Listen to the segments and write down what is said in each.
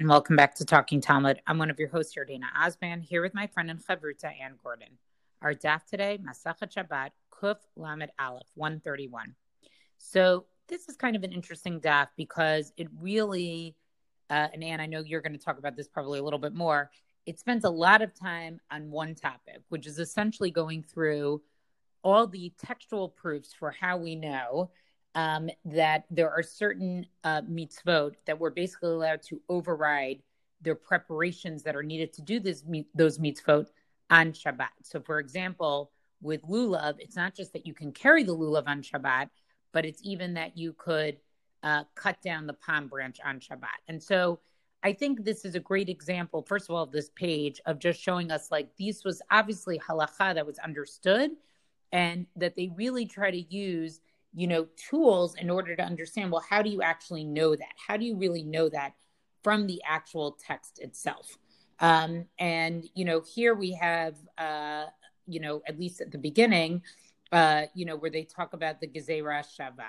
And welcome back to Talking Talmud. I'm one of your hosts here, Dana Osman, here with my friend and chavruta, Anne Gordon. Our daf today, Masachet Shabbat, Kuf Lamed Aleph, 131. So this is kind of an interesting daf because it really, uh, and Anne, I know you're going to talk about this probably a little bit more. It spends a lot of time on one topic, which is essentially going through all the textual proofs for how we know um, that there are certain uh, mitzvot that we're basically allowed to override their preparations that are needed to do this those mitzvot on Shabbat. So, for example, with lulav, it's not just that you can carry the lulav on Shabbat, but it's even that you could uh, cut down the palm branch on Shabbat. And so, I think this is a great example, first of all, of this page of just showing us like this was obviously halacha that was understood, and that they really try to use you know tools in order to understand well how do you actually know that? How do you really know that from the actual text itself? Um, and you know here we have uh, you know at least at the beginning uh, you know where they talk about the gezerah shava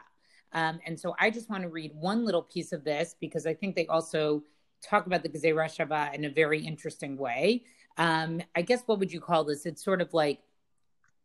um, and so i just want to read one little piece of this because i think they also talk about the gezerah shava in a very interesting way. Um, i guess what would you call this? It's sort of like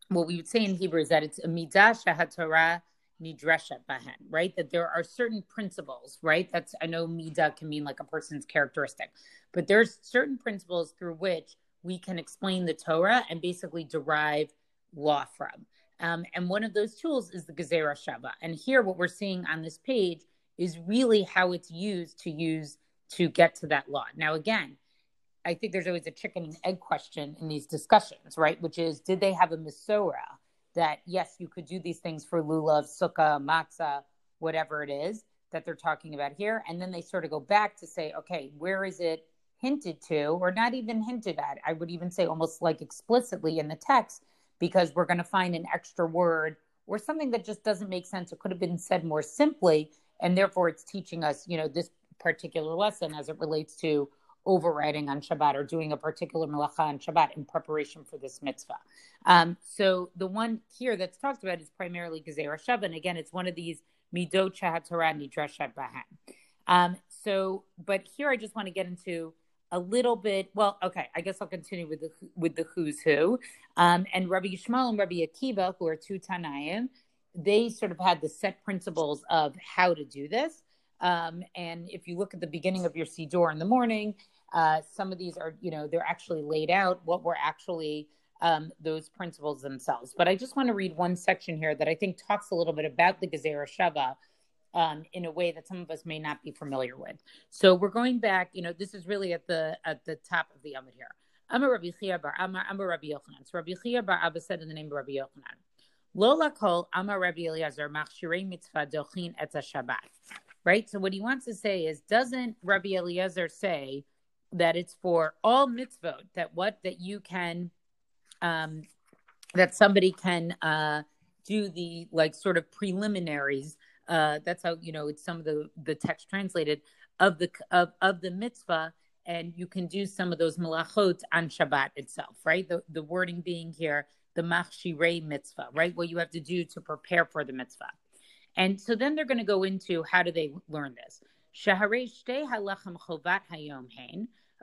what we would say in hebrew is that it's a midah shahatorah nidreshet bahen, right? That there are certain principles, right? That's I know mida can mean like a person's characteristic, but there's certain principles through which we can explain the Torah and basically derive law from. Um, and one of those tools is the Gezerah Shava. And here, what we're seeing on this page is really how it's used to use to get to that law. Now, again, I think there's always a chicken and egg question in these discussions, right? Which is, did they have a Masorah? That yes, you could do these things for lulav, sukkah, matzah, whatever it is that they're talking about here. And then they sort of go back to say, okay, where is it hinted to, or not even hinted at? I would even say almost like explicitly in the text, because we're going to find an extra word or something that just doesn't make sense. It could have been said more simply. And therefore, it's teaching us, you know, this particular lesson as it relates to overriding on Shabbat or doing a particular melacha on Shabbat in preparation for this mitzvah. Um, so the one here that's talked about is primarily Gezerah Shava. And again, it's one of these midot shahat Torah nidresh bahan. Um, so, but here I just want to get into a little bit. Well, okay, I guess I'll continue with the with the who's who. Um, and Rabbi Yishmael and Rabbi Akiva, who are two Tanaim, they sort of had the set principles of how to do this. Um, and if you look at the beginning of your Siddur in the morning, uh, some of these are, you know, they're actually laid out what were actually um, those principles themselves. But I just want to read one section here that I think talks a little bit about the Gezerah Shava um, in a way that some of us may not be familiar with. So we're going back, you know, this is really at the at the top of the Amud here. Amar Rabbi Chia bar Abba Amar Rabbi Yochanan. So Rabbi Chia bar Abba said in the name of Rabbi Yochanan. Lola kol Amar Rabbi Eliezer machshirei mitzvah dochin et Shabbat. Right. So what he wants to say is, doesn't Rabbi Eliezer say that it's for all mitzvot that what that you can um that somebody can uh do the like sort of preliminaries uh that's how you know it's some of the the text translated of the of of the mitzvah and you can do some of those malachot on Shabbat itself, right? The the wording being here, the machshirei mitzvah, right? What you have to do to prepare for the mitzvah. And so then they're going to go into how do they learn this?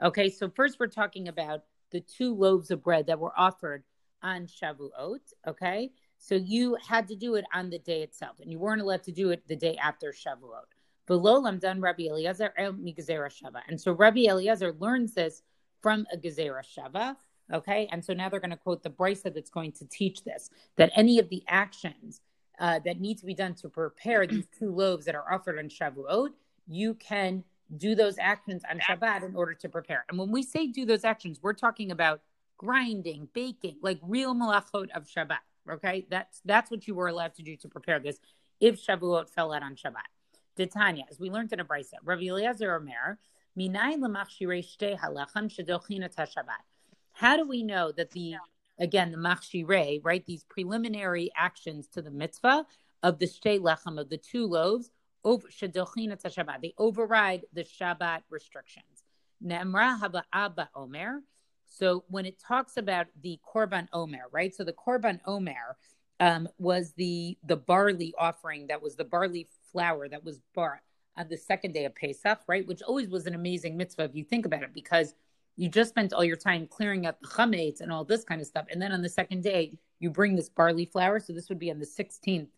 Okay, so first we're talking about the two loaves of bread that were offered on Shavuot. Okay, so you had to do it on the day itself, and you weren't allowed to do it the day after Shavuot. Below done Rabbi Eliezer Migazera Shava. And so Rabbi Eliezer learns this from a Gezerah Shava. Okay, and so now they're going to quote the brisa that's going to teach this that any of the actions uh, that need to be done to prepare these two loaves that are offered on Shavuot, you can do those actions on Shabbat in order to prepare. And when we say do those actions, we're talking about grinding, baking, like real malachot of Shabbat. Okay, that's that's what you were allowed to do to prepare this if Shavuot fell out on Shabbat. Titania, as we learned in a brisa, Rabbi Eliezer Omer, Shadokhinata Shabbat. How do we know that the again the machshirei, right? These preliminary actions to the mitzvah of the shtei lechem of the two loaves over. They override the Shabbat restrictions. Haba abba omer. So when it talks about the korban omer, right? So the korban omer um, was the the barley offering that was the barley flour that was brought on the second day of Pesach, right? Which always was an amazing mitzvah if you think about it, because you just spent all your time clearing out the chametz and all this kind of stuff. And then on the second day, you bring this barley flour. So this would be on the 16th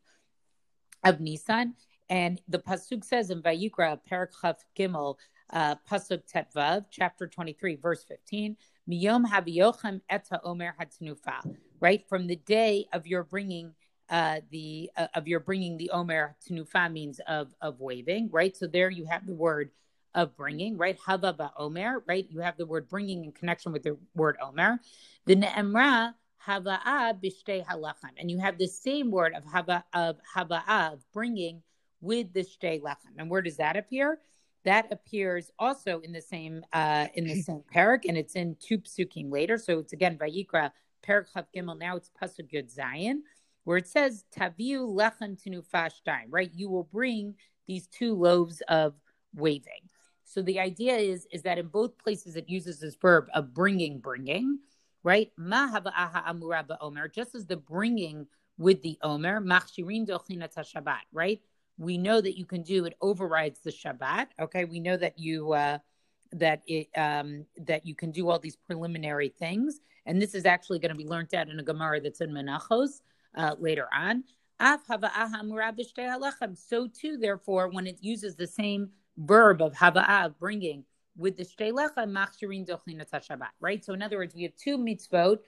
of Nisan. And the Pasuk says in Vayikra, Perak Chaf Gimel, uh, Pasuk Tetvav, chapter 23, verse 15, Miyom Haviyochem Eta Omer Hatnufa, right? From the day of your bringing uh, the uh, of your bringing the Omer Tanufa means of of waving, right? So there you have the word of bringing, right? Hava Omer, right? You have the word bringing in connection with the word Omer. The Ne'emra Hava'a Bishtei Halachim, and you have the same word of Hava of Hava'a of bringing with the Shtei Lechem. And where does that appear? That appears also in the same uh, in the same parak, and it's in two psukim later. So it's again Vayikra parak Chaf Gimel. Now it's pasuk Yud Zayin, where it says Taviu Lechem Tinufashtaim. Right, you will bring these two loaves of waving. So the idea is is that in both places it uses this verb of bringing, bringing, right? Mahava aha amuraba omer, just as the bringing with the omer, machshirin Shabbat, right? We know that you can do it overrides the Shabbat. Okay, we know that you uh, that it um, that you can do all these preliminary things, and this is actually going to be learned out in a Gemara that's in Menachos uh, later on. So too, therefore, when it uses the same verb of hava'ah, bringing, with the shteilecha machshirin Shabbat, right? So in other words, we have two mitzvot.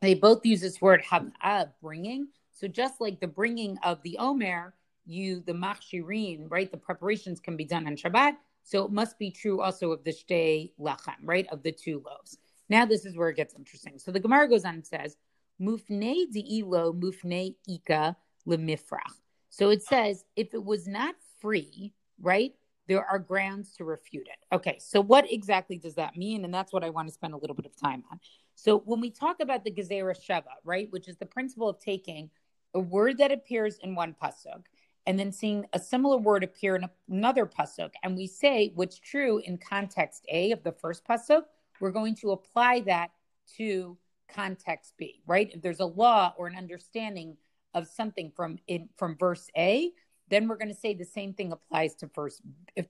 They both use this word hava'ah, bringing. So just like the bringing of the omer, you the machshirin, right? The preparations can be done on Shabbat. So it must be true also of the shtei lachem, right? Of the two loaves. Now this is where it gets interesting. So the Gemara goes on and says, "Mufnei di'ilo mufnei ika lemifrach." So it says if it was not free, right? There are grounds to refute it. Okay, so what exactly does that mean? And that's what I want to spend a little bit of time on. So when we talk about the Gezerah Sheva, right, which is the principle of taking a word that appears in one pasuk and then seeing a similar word appear in another pasuk, and we say what's true in context A of the first pasuk, we're going to apply that to context B, right? If there's a law or an understanding of something from in from verse A, then we're going to say the same thing applies to verse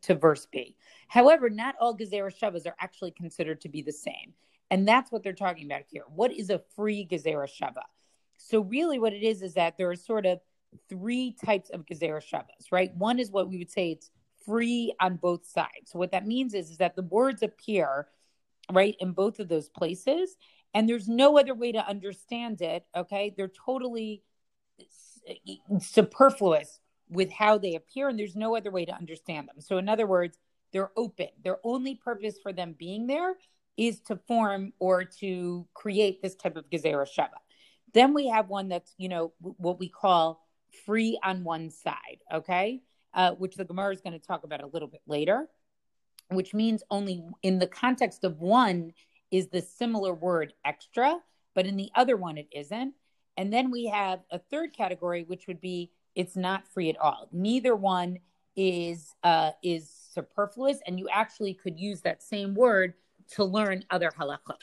to verse B. However, not all Gezerah Shavas are actually considered to be the same. And that's what they're talking about here. What is a free Gezerah Shava? So really what it is is that there are sort of three types of Gezerah Shavas, right? One is what we would say it's free on both sides. So what that means is, is that the words appear right in both of those places and there's no other way to understand it, okay? They're totally superfluous with how they appear, and there's no other way to understand them. So, in other words, they're open. Their only purpose for them being there is to form or to create this type of Gezerah Sheva. Then we have one that's, you know, what we call free on one side, okay? Uh, which the Gemara is going to talk about a little bit later, which means only in the context of one is the similar word extra, but in the other one it isn't. And then we have a third category, which would be it's not free at all. Neither one is uh, is superfluous, and you actually could use that same word to learn other halachot.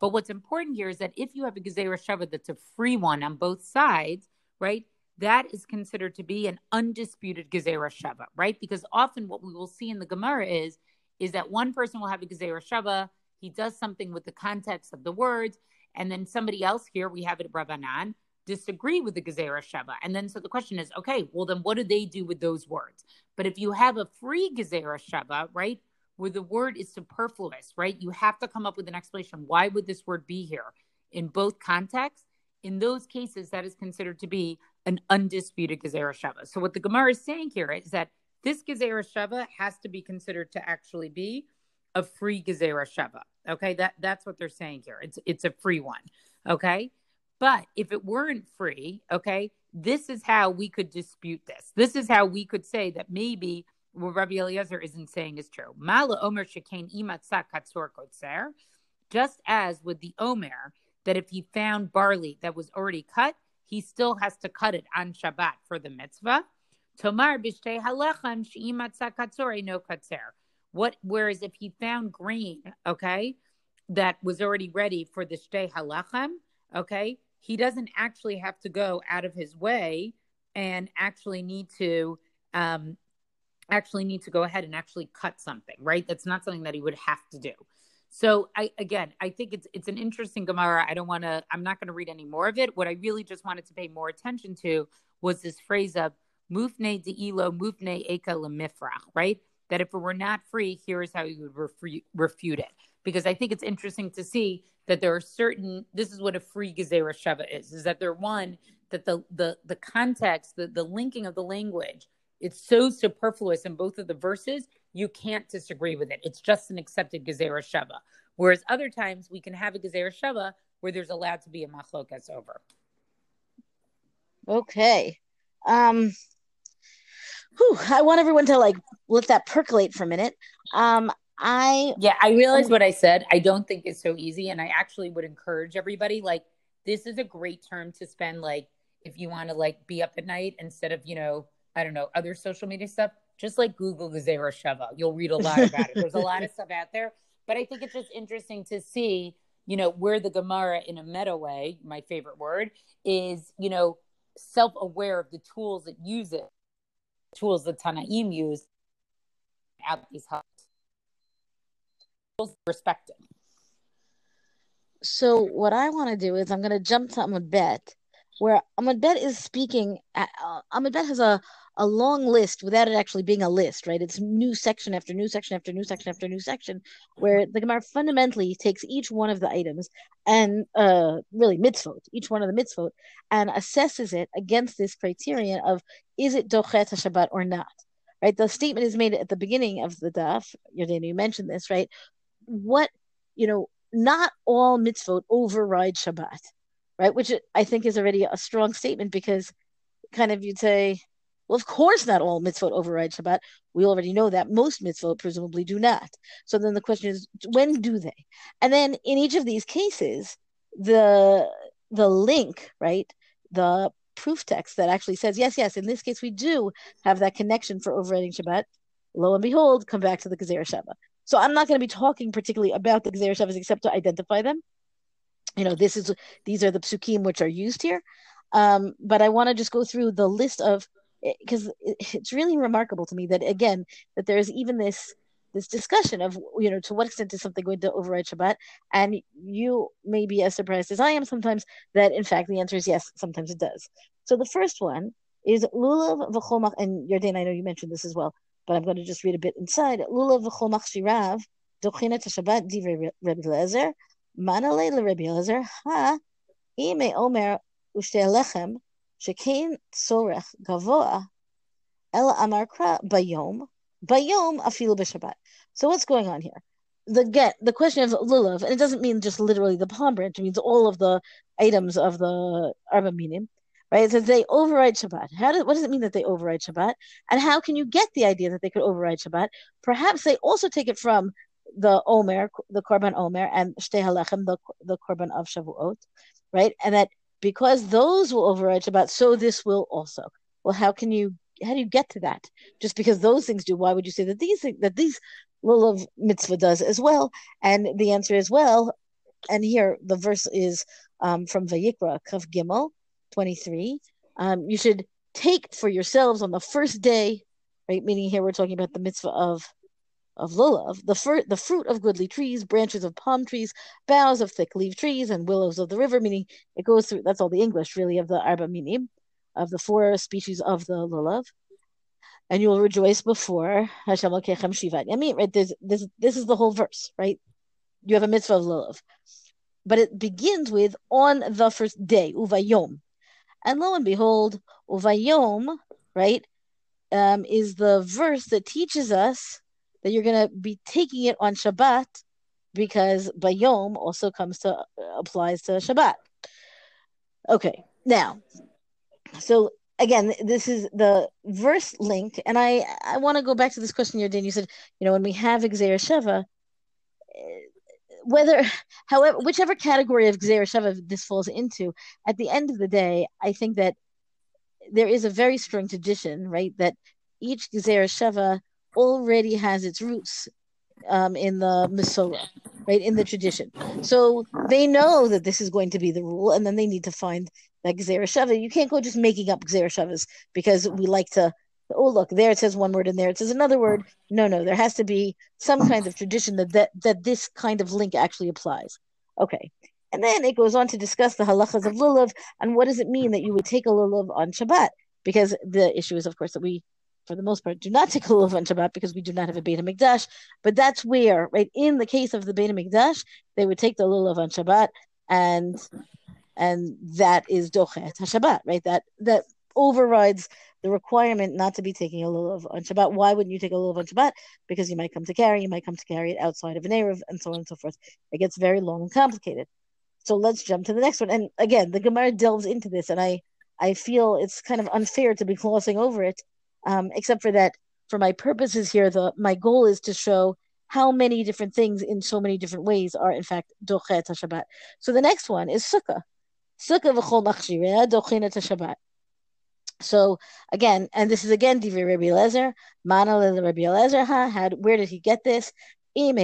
But what's important here is that if you have a gezerah shava that's a free one on both sides, right? That is considered to be an undisputed gezerah shava, right? Because often what we will see in the Gemara is is that one person will have a gezerah shava, he does something with the context of the words, and then somebody else here, we have it Rabbanan, disagree with the Gezerah Sheva. And then so the question is, okay, well then what do they do with those words? But if you have a free Gezerah Sheva, right, where the word is superfluous, right, you have to come up with an explanation. Why would this word be here? In both contexts, in those cases, that is considered to be an undisputed Gezerah Sheva. So what the Gemara is saying here is that this Gezerah Sheva has to be considered to actually be a free Gezerah Sheva. Okay, that that's what they're saying here. It's it's a free one. Okay. But if it weren't free, okay, this is how we could dispute this. This is how we could say that maybe what Rabbi Eliezer isn't saying is true. Mala Omer Shekain Imatzak Katzor Kotzer, just as with the Omer, that if he found barley that was already cut, he still has to cut it on Shabbat for the mitzvah. Tomar Bishtei Halechem Sheimatzak Katzor no Katzer. What? Whereas if he found grain, okay, that was already ready for the Shtei Halachem, okay, he doesn't actually have to go out of his way and actually need to um, actually need to go ahead and actually cut something, right? That's not something that he would have to do. So I again, I think it's it's an interesting Gemara. I don't want to. I'm not going to read any more of it. What I really just wanted to pay more attention to was this phrase of "mufne deilo mufne eka lemifrach," right? That if it were not free, here is how you would refute, refute it. Because I think it's interesting to see that there are certain. This is what a free gezerah sheva is: is that they're one that the the the context, the the linking of the language, it's so superfluous in both of the verses you can't disagree with it. It's just an accepted Gezerah Sheva. Whereas other times we can have a Gezerah Sheva where there's allowed to be a machlokas over. Okay. Um, whew, I want everyone to like let that percolate for a minute. Um, I yeah, I realize what I said. I don't think it's so easy, and I actually would encourage everybody like this is a great term to spend like if you want to like be up at night instead of you know I don't know other social media stuff just like Google Gezerah Sheva. You'll read a lot about it. There's a lot of stuff out there, but I think it's just interesting to see, you know, where the Gemara in a meta way, my favorite word, is, you know, self-aware of the tools it uses, tools that Tanaim use at these hubs. Respected. So what I want to do is I'm going to jump to Amud Bet, where Amud Bet is speaking. At, uh, has a a long list without it actually being a list, right? It's new section after new section after new section after new section, where the Gemara fundamentally takes each one of the items and uh, really mitzvot, each one of the mitzvot, and assesses it against this criterion of is it dochet Shabbat or not, right? The statement is made at the beginning of the daf. Yardena, you mentioned this, right? What you know, not all mitzvot override Shabbat, right? Which I think is already a strong statement because kind of you'd say well, of course, not all mitzvot override Shabbat. We already know that most mitzvot presumably do not. So then the question is, when do they? And then in each of these cases, the the link, right, the proof text that actually says, yes, yes, in this case we do have that connection for overriding Shabbat. Lo and behold, come back to the Gezerah Sheva. So I'm not going to be talking particularly about the Gezerah Shevas except to identify them. You know, this is these are the psukim which are used here. Um, but I want to just go through the list of because it's really remarkable to me that again that there's even this this discussion of you know to what extent is something going to override Shabbat, and you may be as surprised as I am sometimes that in fact the answer is yes, sometimes it does. So the first one is lulav v'chomach, and Yarden, I know you mentioned this as well, but I'm going to just read a bit inside. Lulav v'chomach shirav dochinet Shabbat divrei Rebbe Lezer manale leRebbe Lezer ha ime omer ushte lechem שכן צורך גבוה, אלא אמר קרא ביום, ביום אפילו בשבת. So what's going on here? The get the question of lulav, and it doesn't mean just literally the palm branch, it means all of the items of the arba minim, right? It says they override Shabbat. How does what does it mean that they override Shabbat? And how can you get the idea that they could override Shabbat? Perhaps they also take it from the Omer, the Korban Omer, and Shtei Halechem, the the Korban of Shavuot, right? And that because those will override Shabbat, so this will also. Well, how can you how do you get to that? Just because those things do, why would you say that these that these lulav mitzvah does as well? And the answer is well. And here the verse is um, from Vayikra Kaf Gimel twenty three. Um, you should take for yourselves on the first day, right? Meaning here we're talking about the mitzvah of of lulav, the, fir- the fruit of goodly trees, branches of palm trees, boughs of thick leaf trees, and willows of the river, meaning it goes through, that's all the English really of the arba minim, of the four species of the lulav. And you will rejoice before Hashem Lokechem Shivat Yamim, right? There's, this, this is the whole verse, right? You have a mitzvah of lulav. But it begins with on the first day, uvayom. And lo and behold, uvayom, right, um, is the verse that teaches us that you're going to be taking it on Shabbat because Bayom also comes to uh, applies to Shabbat. Okay, now, so again, this is the verse link, and I I want to go back to this question you did. You said, you know, when we have Gezerah Sheva, eh, whether, however, whichever category of Gezerah Sheva this falls into, at the end of the day, I think that there is a very strong tradition, right, that each Gezerah Sheva already has its roots um, in the Masorah, right, in the tradition. So they know that this is going to be the rule, and then they need to find that Gzera Shava. You can't go just making up Gzera Shavas because we like to oh look there it says one word and there it says another word no no there has to be some kind of tradition that that, that this kind of link actually applies okay and then it goes on to discuss the halachas of lulav and what does it mean that you would take a lulav on Shabbat? Because the issue is, of course, that we, for the most part, do not take a lulav on Shabbat because we do not have a Beit HaMikdash. But that's where, right, in the case of the Beit HaMikdash, they would take the lulav on Shabbat and and that is dochet Shabbat, right? That that overrides the requirement not to be taking a lulav on Shabbat. Why wouldn't you take a lulav on Shabbat? Because you might come to carry, you might come to carry it outside of an Eruv, and so on and so forth. It gets very long and complicated. So let's jump to the next one. And again, the Gemara delves into this, and I I feel it's kind of unfair to be glossing over it, um, except for that for my purposes here, the my goal is to show how many different things in so many different ways are in fact dochet Shabbat. So the next one is sukkah. Sukkah v'chol. So again, and this is again Divrei Rabbi Lezer, Mana Rabbi Lezer. Ha, had where did he get this? Again,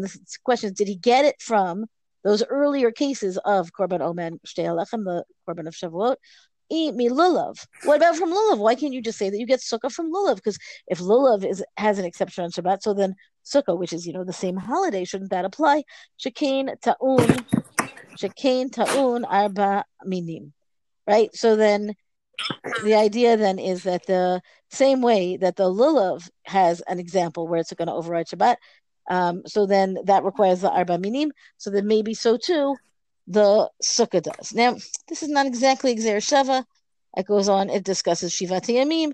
this question is, did he get it from those earlier cases of Korban Omer Shtei Halechem, the Korban of Shavuot? Me lulav. What about from lulav? Why can't you just say that you get sukkah from lulav? Because if lulav is has an exception on Shabbat, so then sukkah, which is you know the same holiday, shouldn't that apply? Shekain ta'un, shekain ta'un arba minim, right? So then the idea then is that the same way that the lulav has an example where it's going to override Shabbat, um, so then that requires the arba minim. So then maybe so too the sukkah does. Now this is not exactly Gezerah Shava. It goes on. It discusses Shivat Yamim.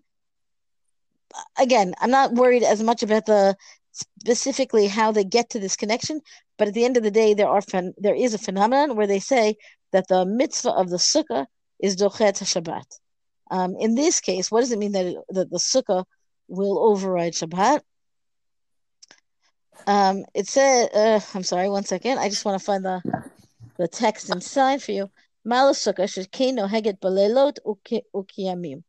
Again, I'm not worried as much about the specifically how they get to this connection, but at the end of the day, there are there is a phenomenon where they say that the mitzvah of the sukkah is dochet Shabbat. Um, in this case, what does it mean that, it, that the sukkah will override Shabbat? Um, it said, uh, I'm sorry, one second. I just want to find the the text inside for you. Malasukah shekeno heget balelot ukiyamim.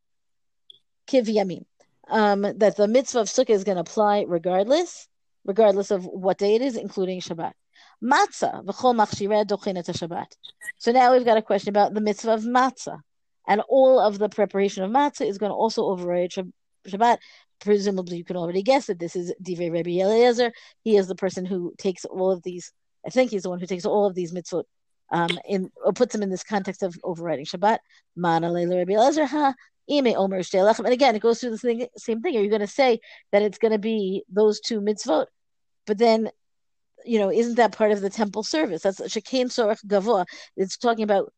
Kivyamim. Um, that the mitzvah of sukkah is going to apply regardless, regardless of what day it is, including Shabbat. Matzah v'chol machshireh dochinet Shabbat. So now we've got a question about the mitzvah of matzah and all of the preparation of matzah is going to also override Shabbat. Presumably, you can already guess that this is Divrei Rabbi Eliezer. He is the person who takes all of these. I think he's the one who takes all of these mitzvot um, in puts them in this context of overriding Shabbat. And again, it goes through the thing, same thing. Are you going to say that it's going to be those two mitzvot? But then you know, isn't that part of the temple service? That's Shekain Sorach Gavoa. It's talking about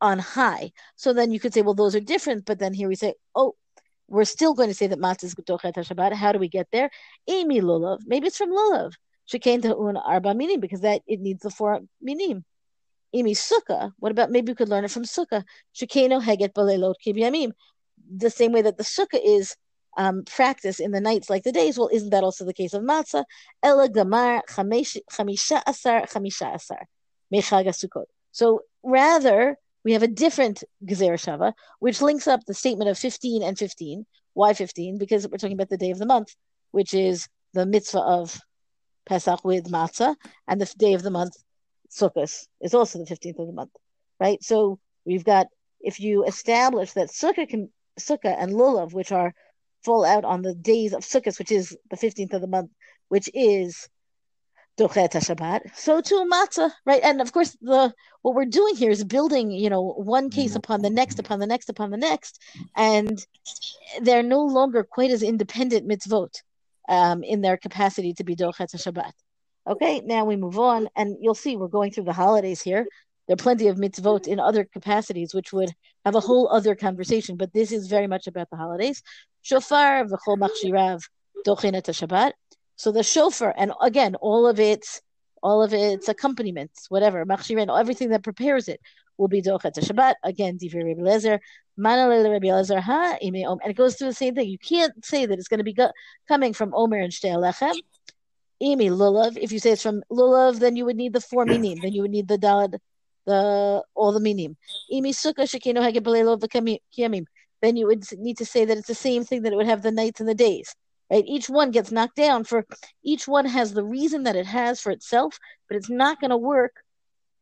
on high. So then you could say, well, those are different. But then here we say, oh, we're still going to say that matzah is G'tochet Shabbat. How do we get there? Amy lulav. Maybe it's from lulav. Shekain ta'un arba minim because that it needs the four minim. Imi sukkah. What about maybe we could learn it from sukkah? Shekeno heget balelot kibyamim. The same way that the sukkah is um, practice in the nights like the days. Well, isn't that also the case of matzah? Ela gamar chamisha asar chamisha asar mechaga sukkot. So rather, we have a different Gezer Shava, which links up the statement of 15 and 15. Why 15? Because we're talking about the day of the month, which is the mitzvah of Pesach with matzah, and the day of the month, Sukkot, is also the 15th of the month, right? So we've got, if you establish that Sukkah, can, Sukkah and Lulav, which are fall out on the days of Sukkot, which is the 15th of the month, which is Dochet Shabbat. So too matzah, right? And of course, the what we're doing here is building, you know, one case mm-hmm. upon the next, upon the next, upon the next, and they're no longer quite as independent mitzvot um, in their capacity to be Dochet Shabbat. Okay, now we move on, and you'll see we're going through the holidays here. There are plenty of mitzvot in other capacities, which would have a whole other conversation, but this is very much about the holidays. Shofar v'chol machshirav dochet Shabbat. So the shofar, and again, all of its all of its accompaniments, whatever, machshirin, everything that prepares it will be dochet Shabbat. Again, Divrei Rabbi Lezer, manalele Rabbi Lezer ha ime om, and it goes through the same thing. You can't say that it's going to be go- coming from Omer and Shtei Halechem. Imi lulav. If you say it's from lulav, then you would need the four minim. Then you would need the dalad, the all the minim. Imi sukkah shekino hagabelelo v'kiyamim. Then you would need to say that it's the same thing that it would have the nights and the days right? Each one gets knocked down for each one has the reason that it has for itself, but it's not going to work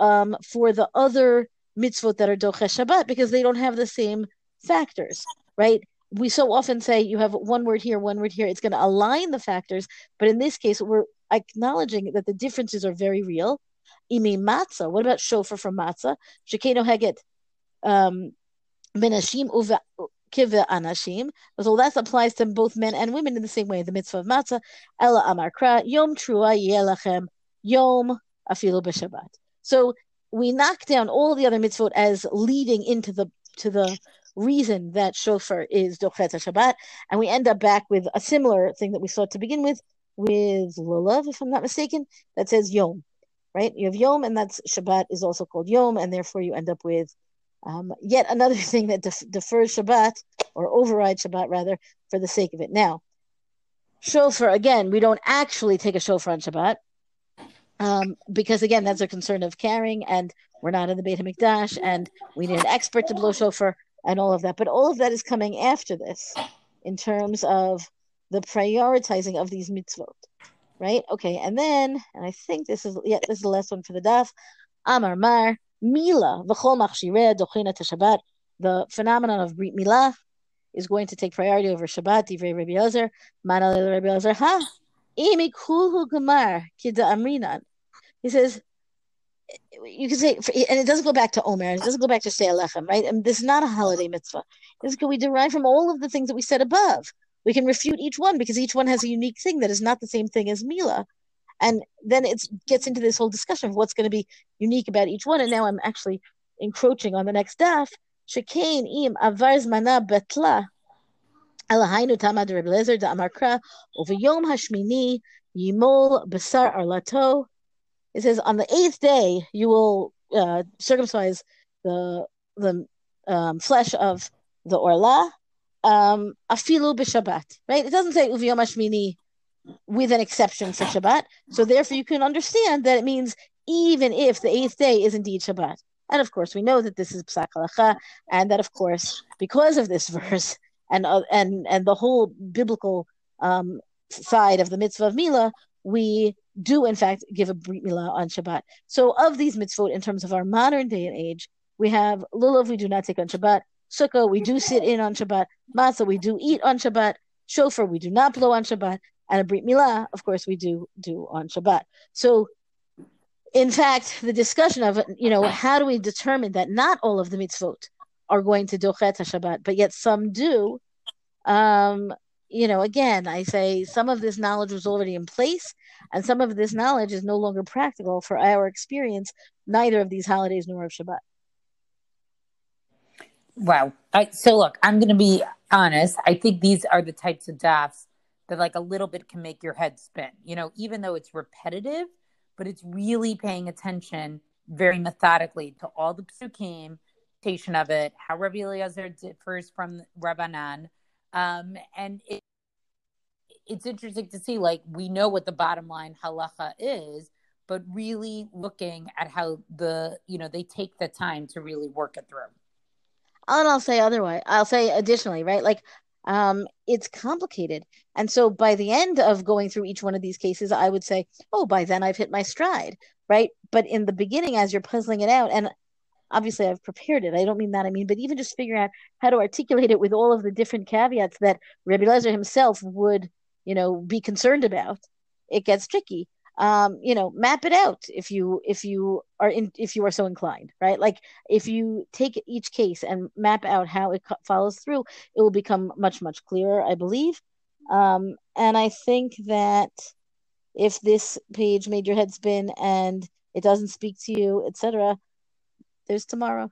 um, for the other mitzvot that are doche Shabbat because they don't have the same factors, right? We so often say you have one word here, one word here. It's going to align the factors, but in this case, we're acknowledging that the differences are very real. Imi matzah. What about shofar from matzah? Shekeno heget um, menashim kiva anashim. So that applies to both men and women in the same way. The mitzvah of matzah. Ella amarkra yom trua yelachem yom afilu b'shabbat. So we knock down all the other mitzvot as leading into the to the reason that shofar is dochet Shabbat, and we end up back with a similar thing that we saw to begin with with lulav, if I'm not mistaken, that says yom, right? You have yom, and that's Shabbat is also called yom, and therefore you end up with um, yet another thing that def- defers Shabbat or overrides Shabbat rather for the sake of it. Now, shofar again, we don't actually take a shofar on Shabbat um, because again, that's a concern of carrying, and we're not in the Beit Hamikdash, and we need an expert to blow shofar and all of that. But all of that is coming after this, in terms of the prioritizing of these mitzvot, right? Okay, and then, and I think this is yeah, this is the last one for the daf. Amar Mar Mila v'chol machshireh dochina. The phenomenon of Brit Milah is going to take priority over Shabbat. Divrei Rabbi Elazar, Manal Rabbi Elazar, ha Imi kulhu gamar kida amrinan. He says, you can say, and it doesn't go back to Omer, it doesn't go back to Say Alechem, right? And this is not a holiday mitzvah. This can we derive from all of the things that we said above. We can refute each one because each one has a unique thing that is not the same thing as Mila. And then it gets into this whole discussion of what's going to be unique about each one. And now I'm actually encroaching on the next daf. Shekain im avar zmana betla. Elahainu tamad Reb da Amarkra over Yom Hashmini Yimol Besar Arlato it says, on the eighth day, you will uh, circumcise the the um, flesh of the orla, um, afilu b'Shabbat, right? It doesn't say uviyom with an exception for Shabbat. So therefore, you can understand that it means even if the eighth day is indeed Shabbat. And of course, we know that this is psak and that of course, because of this verse, and uh, and and the whole biblical um, side of the mitzvah of Mila, we do in fact give a brit milah on Shabbat. So of these mitzvot, in terms of our modern day and age, we have lulav we do not take on Shabbat, sukkah we do sit in on Shabbat, matzah we do eat on Shabbat, shofar we do not blow on Shabbat, and a brit milah, of course, we do do on Shabbat. So. In fact, the discussion of you know how do we determine that not all of the mitzvot are going to dochet Shabbat, but yet some do. Um, you know, again, I say some of this knowledge was already in place, and some of this knowledge is no longer practical for our experience, neither of these holidays nor of Shabbat. Wow. I, so look, I'm going to be honest. I think these are the types of dafs that like a little bit can make your head spin. You know, even though it's repetitive, but it's really paying attention very methodically to all the psukim, of it, how Rabbi Eliezer differs from Rabbanan. Um, and it, it's interesting to see, like, we know what the bottom line halacha is, but really looking at how the, you know, they take the time to really work it through. And I'll say otherwise. I'll say additionally, right? Like, um, it's complicated. And so by the end of going through each one of these cases, I would say, oh, by then I've hit my stride, right? But in the beginning, as you're puzzling it out, and obviously I've prepared it. I don't mean that. I mean, but even just figuring out how to articulate it with all of the different caveats that Rabbi Lezer himself would, you know, be concerned about, it gets tricky. Um, you know, map it out if you if you are in if you are so inclined, right? Like if you take each case and map out how it follows through, it will become much much clearer, I believe. Um, and I think that if this page made your head spin and it doesn't speak to you, etc., there's tomorrow.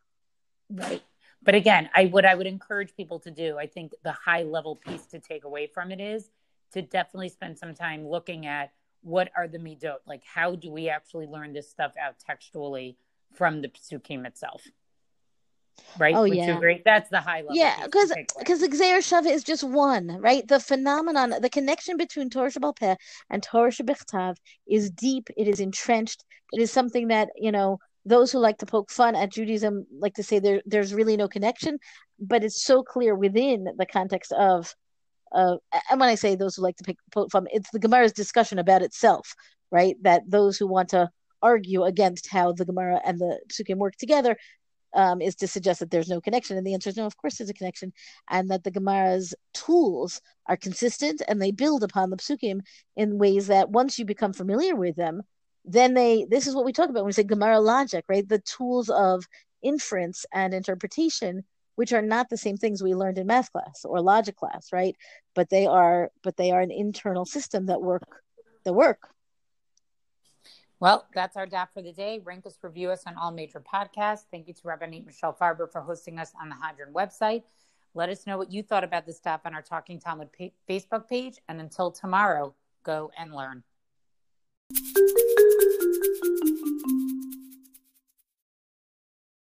Right. But again, I what I would encourage people to do, I think the high level piece to take away from it is to definitely spend some time looking at what are the midot, like how do we actually learn this stuff out textually from the psukim itself. Right? Oh Would yeah, agree? That's the high level. Yeah, because because Gezerah Shava is just one, right? The phenomenon, the connection between Torah Peh and Torah Shabbat is deep. It is entrenched. It is something that you know those who like to poke fun at Judaism like to say there there's really no connection, but it's so clear within the context of uh, and when I say those who like to poke fun, it's the Gemara's discussion about itself, right? That those who want to argue against how the Gemara and the Psukim work together um, is to suggest that there's no connection. And the answer is no, of course there's a connection, and that the Gemara's tools are consistent and they build upon the psukim in ways that once you become familiar with them, then they, this is what we talk about when we say Gemara logic, right? The tools of inference and interpretation, which are not the same things we learned in math class or logic class, right? But they are, but they are an internal system that work, that work. Well, that's our DAF for the day. Rank us, review us on all major podcasts. Thank you to Rabbanit Michelle Farber for hosting us on the Hadran website. Let us know what you thought about this stuff on our Talking Talmud pa- Facebook page. And until tomorrow, go and learn. うん。